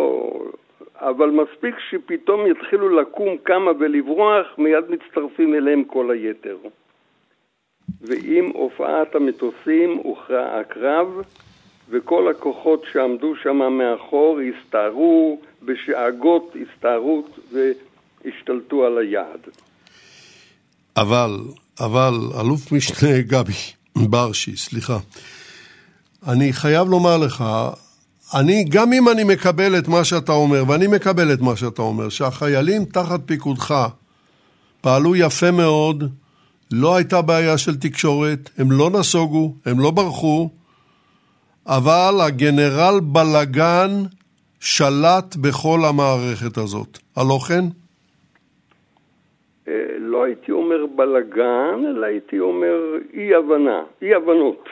Speaker 6: אבל מספיק שפתאום יתחילו לקום כמה ולברוח, מיד מצטרפים אליהם כל היתר. ועם הופעת המטוסים הוכרע הקרב, וכל הכוחות שעמדו שם מאחור הסתערו בשאגות הסתערות והשתלטו על היעד.
Speaker 3: אבל, אבל, אלוף משנה גבי ברשי, סליחה, אני חייב לומר לך, אני, גם אם אני מקבל את מה שאתה אומר, ואני מקבל את מה שאתה אומר, שהחיילים תחת פיקודך פעלו יפה מאוד, לא הייתה בעיה של תקשורת, הם לא נסוגו, הם לא ברחו, אבל הגנרל בלגן שלט בכל המערכת הזאת. הלא כן?
Speaker 6: אה, לא הייתי אומר בלגן, אלא הייתי אומר אי הבנה, אי הבנות.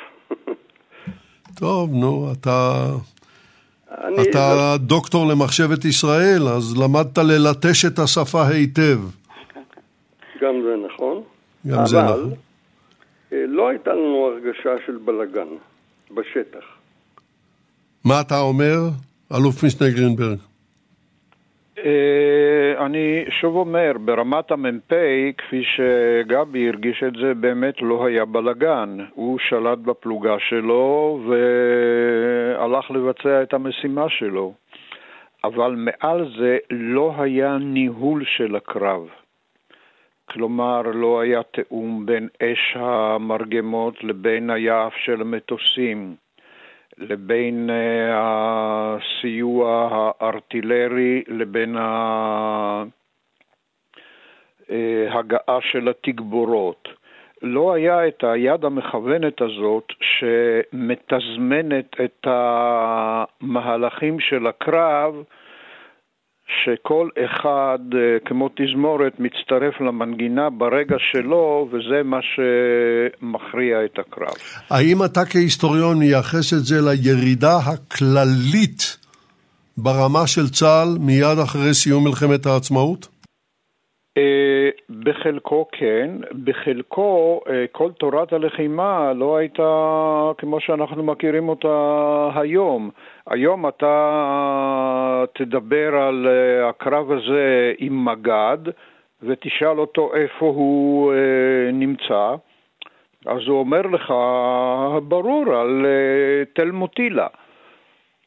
Speaker 3: טוב, נו, אתה... אני... אתה דוקטור למחשבת ישראל, אז למדת ללטש את השפה היטב.
Speaker 6: גם זה נכון.
Speaker 3: גם אבל זה נכון.
Speaker 6: אה, לא הייתה לנו הרגשה של בלגן בשטח.
Speaker 3: מה אתה אומר, אלוף משנה גרינברג?
Speaker 4: אה, אני שוב אומר, ברמת המ"פ, כפי שגבי הרגיש את זה, באמת לא היה בלגן. הוא שלט בפלוגה שלו והלך לבצע את המשימה שלו. אבל מעל זה לא היה ניהול של הקרב. כלומר, לא היה תיאום בין אש המרגמות לבין היעף של המטוסים, לבין אה, הסיוע הארטילרי לבין ההגעה אה, של התגבורות. לא היה את היד המכוונת הזאת שמתזמנת את המהלכים של הקרב, שכל אחד, אה, כמו תזמורת, מצטרף למנגינה ברגע שלו, וזה מה שמכריע את הקרב.
Speaker 3: האם אתה כהיסטוריון מייחס את זה לירידה הכללית ברמה של צה"ל מיד אחרי סיום מלחמת העצמאות?
Speaker 4: אה, בחלקו כן, בחלקו אה, כל תורת הלחימה לא הייתה כמו שאנחנו מכירים אותה היום. היום אתה תדבר על אה, הקרב הזה עם מג"ד ותשאל אותו איפה הוא נמצא, אז הוא אומר לך, ברור, על תל מוטילה.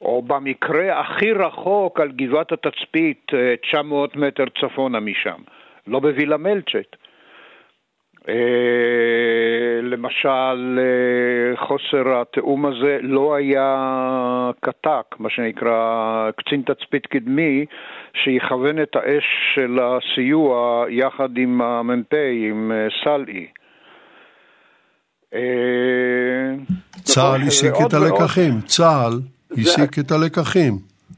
Speaker 4: או במקרה הכי רחוק על גבעת התצפית, 900 מטר צפונה משם. לא בווילה מלצ'ט. אה, למשל, אה, חוסר התיאום הזה לא היה קטק, מה שנקרא קצין תצפית קדמי, שיכוון את האש של הסיוע יחד עם המ"פ, עם אה, סלעי.
Speaker 3: צה"ל הסיק את הלקחים, צה"ל הסיק את הלקחים.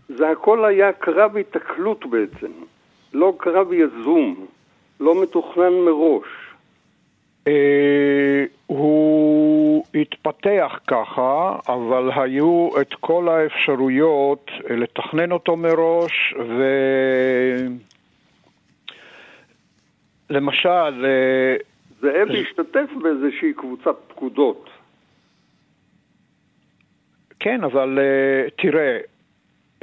Speaker 6: זה הכל היה קרב התקלות בעצם, לא קרב יזום. לא מתוכנן מראש?
Speaker 4: אה, הוא התפתח ככה, אבל היו את כל האפשרויות לתכנן אותו מראש, ו... למשל... אה,
Speaker 6: זאב השתתף באיזושהי קבוצת פקודות.
Speaker 4: כן, אבל אה, תראה,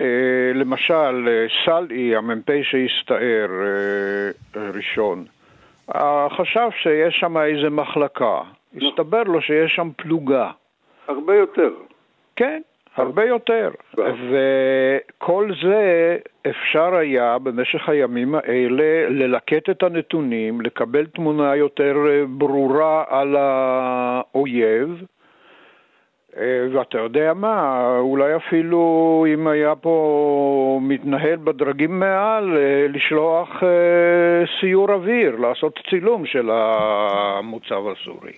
Speaker 4: אה, למשל, אה, סלעי, המ"פ שהסתער אה, ראשון, חשב שיש שם איזה מחלקה. הסתבר לו שיש שם פלוגה.
Speaker 6: הרבה יותר.
Speaker 4: כן, הרבה יותר. וכל זה אפשר היה במשך הימים האלה ללקט את הנתונים, לקבל תמונה יותר ברורה על האויב. אה, ואתה יודע מה, אולי אפילו אם היה פה מתנהל בדרגים מעל, אה, לשלוח אה, סיור אוויר, לעשות צילום של המוצב הסורי.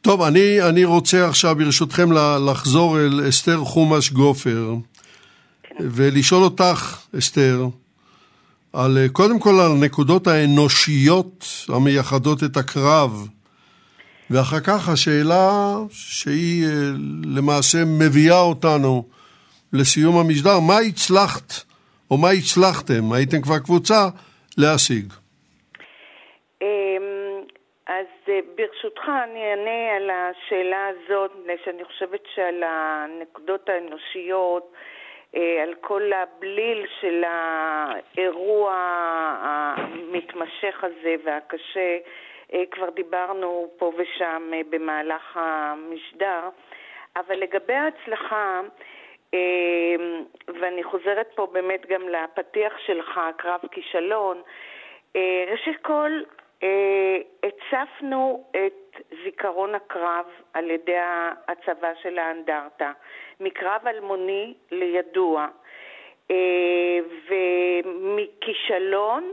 Speaker 3: טוב, אני, אני רוצה עכשיו ברשותכם לחזור אל אסתר חומש גופר ולשאול אותך, אסתר, על, קודם כל על הנקודות האנושיות המייחדות את הקרב ואחר כך השאלה שהיא אה, למעשה מביאה אותנו לסיום המשדר, מה הצלחת או מה הצלחתם, הייתם כבר קבוצה, להשיג?
Speaker 5: אמ, אז אה, ברשותך אני אענה על השאלה הזאת, מפני שאני חושבת שעל הנקודות האנושיות, אה, על כל הבליל של האירוע המתמשך הזה והקשה, כבר דיברנו פה ושם אה, במהלך המשדר, אבל לגבי ההצלחה, אה, ואני חוזרת פה באמת גם לפתיח שלך, קרב כישלון, ראשית כל, הצפנו את זיכרון הקרב על ידי הצבא של האנדרטה, מקרב אלמוני לידוע. ומכישלון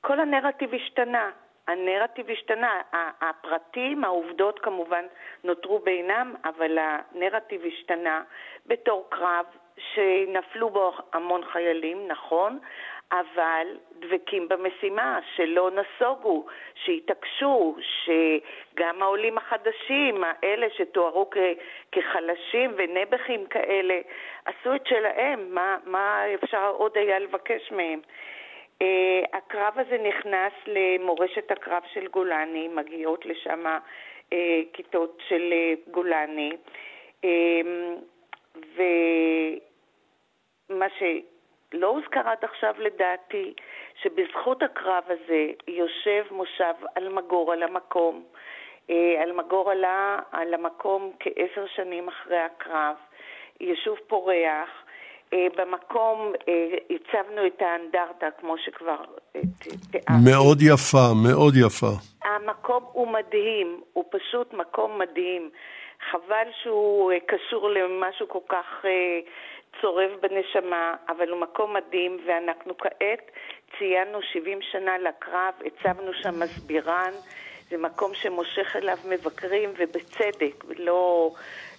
Speaker 5: כל הנרטיב השתנה. הנרטיב השתנה. הפרטים, העובדות כמובן נותרו בעינם, אבל הנרטיב השתנה בתור קרב שנפלו בו המון חיילים, נכון, אבל דבקים במשימה, שלא נסוגו, שהתעקשו, שגם העולים החדשים, האלה שתוארו כחלשים ונבחים כאלה, עשו את שלהם, מה, מה אפשר עוד היה לבקש מהם? Uh, הקרב הזה נכנס למורשת הקרב של גולני, מגיעות לשם uh, כיתות של uh, גולני, uh, ומה שלא הוזכר עד עכשיו לדעתי, שבזכות הקרב הזה יושב מושב אלמגור על המקום. Uh, אלמגור עלה על המקום כעשר שנים אחרי הקרב, יישוב פורח, במקום אה, הצבנו את האנדרטה, כמו שכבר אה, תיארתי.
Speaker 3: מאוד יפה, מאוד יפה.
Speaker 5: המקום הוא מדהים, הוא פשוט מקום מדהים. חבל שהוא קשור למשהו כל כך צורב בנשמה, אבל הוא מקום מדהים, ואנחנו כעת ציינו 70 שנה לקרב, הצבנו שם מסבירן, זה מקום שמושך אליו מבקרים, ובצדק, לא,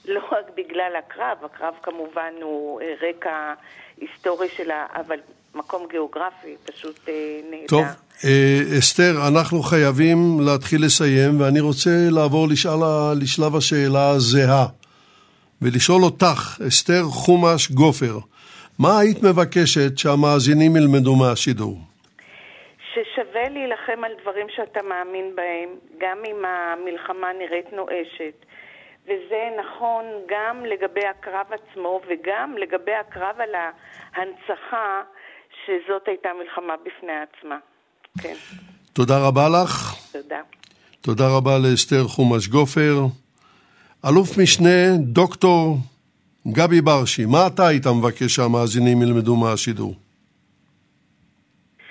Speaker 5: לא רק בגלל הקרב, הקרב כמובן הוא אה, רקע היסטורי שלה, אבל מקום גיאוגרפי פשוט אה, נהדר.
Speaker 3: טוב, אה, אסתר, אנחנו חייבים להתחיל לסיים, ואני רוצה לעבור לשאל, לשלב השאלה הזהה, ולשאול אותך, אסתר חומש גופר, מה היית מבקשת שהמאזינים ילמדו מהשידור?
Speaker 5: ששווה להילחם על דברים שאתה מאמין בהם, גם אם המלחמה נראית נואשת. וזה נכון גם לגבי הקרב עצמו וגם לגבי הקרב על ההנצחה, שזאת הייתה מלחמה בפני עצמה. כן.
Speaker 3: תודה רבה לך.
Speaker 5: תודה.
Speaker 3: תודה רבה לאסתר חומש גופר. אלוף משנה דוקטור גבי ברשי, מה אתה היית מבקש שהמאזינים ילמדו מהשידור?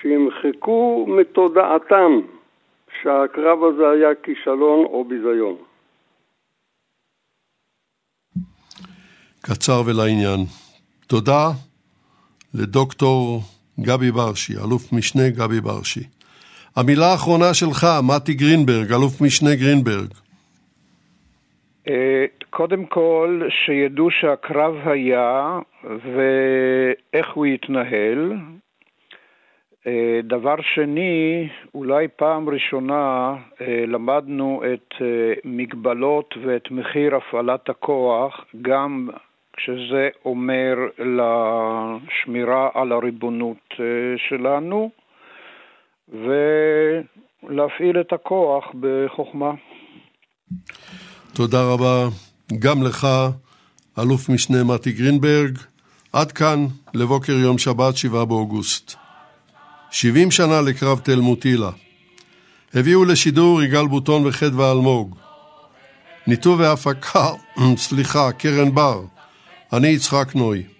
Speaker 6: שימחקו מתודעתם שהקרב הזה היה כישלון או ביזיון.
Speaker 3: קצר ולעניין. תודה לדוקטור גבי ברשי, אלוף משנה גבי ברשי. המילה האחרונה שלך, מתי גרינברג, אלוף משנה גרינברג.
Speaker 4: אה, קודם כל, שידעו שהקרב היה ואיך הוא יתנהל. אה, דבר שני, אולי פעם ראשונה אה, למדנו את מגבלות ואת מחיר הפעלת הכוח גם כשזה אומר לשמירה על הריבונות שלנו ולהפעיל את הכוח בחוכמה.
Speaker 3: תודה רבה גם לך, אלוף משנה מתי גרינברג. עד כאן לבוקר יום שבת, 7 באוגוסט. 70 שנה לקרב תל מוטילה. הביאו לשידור יגאל בוטון וחדווה אלמוג. ניתוב והפקה, סליחה, קרן בר. אני יצחק נוי.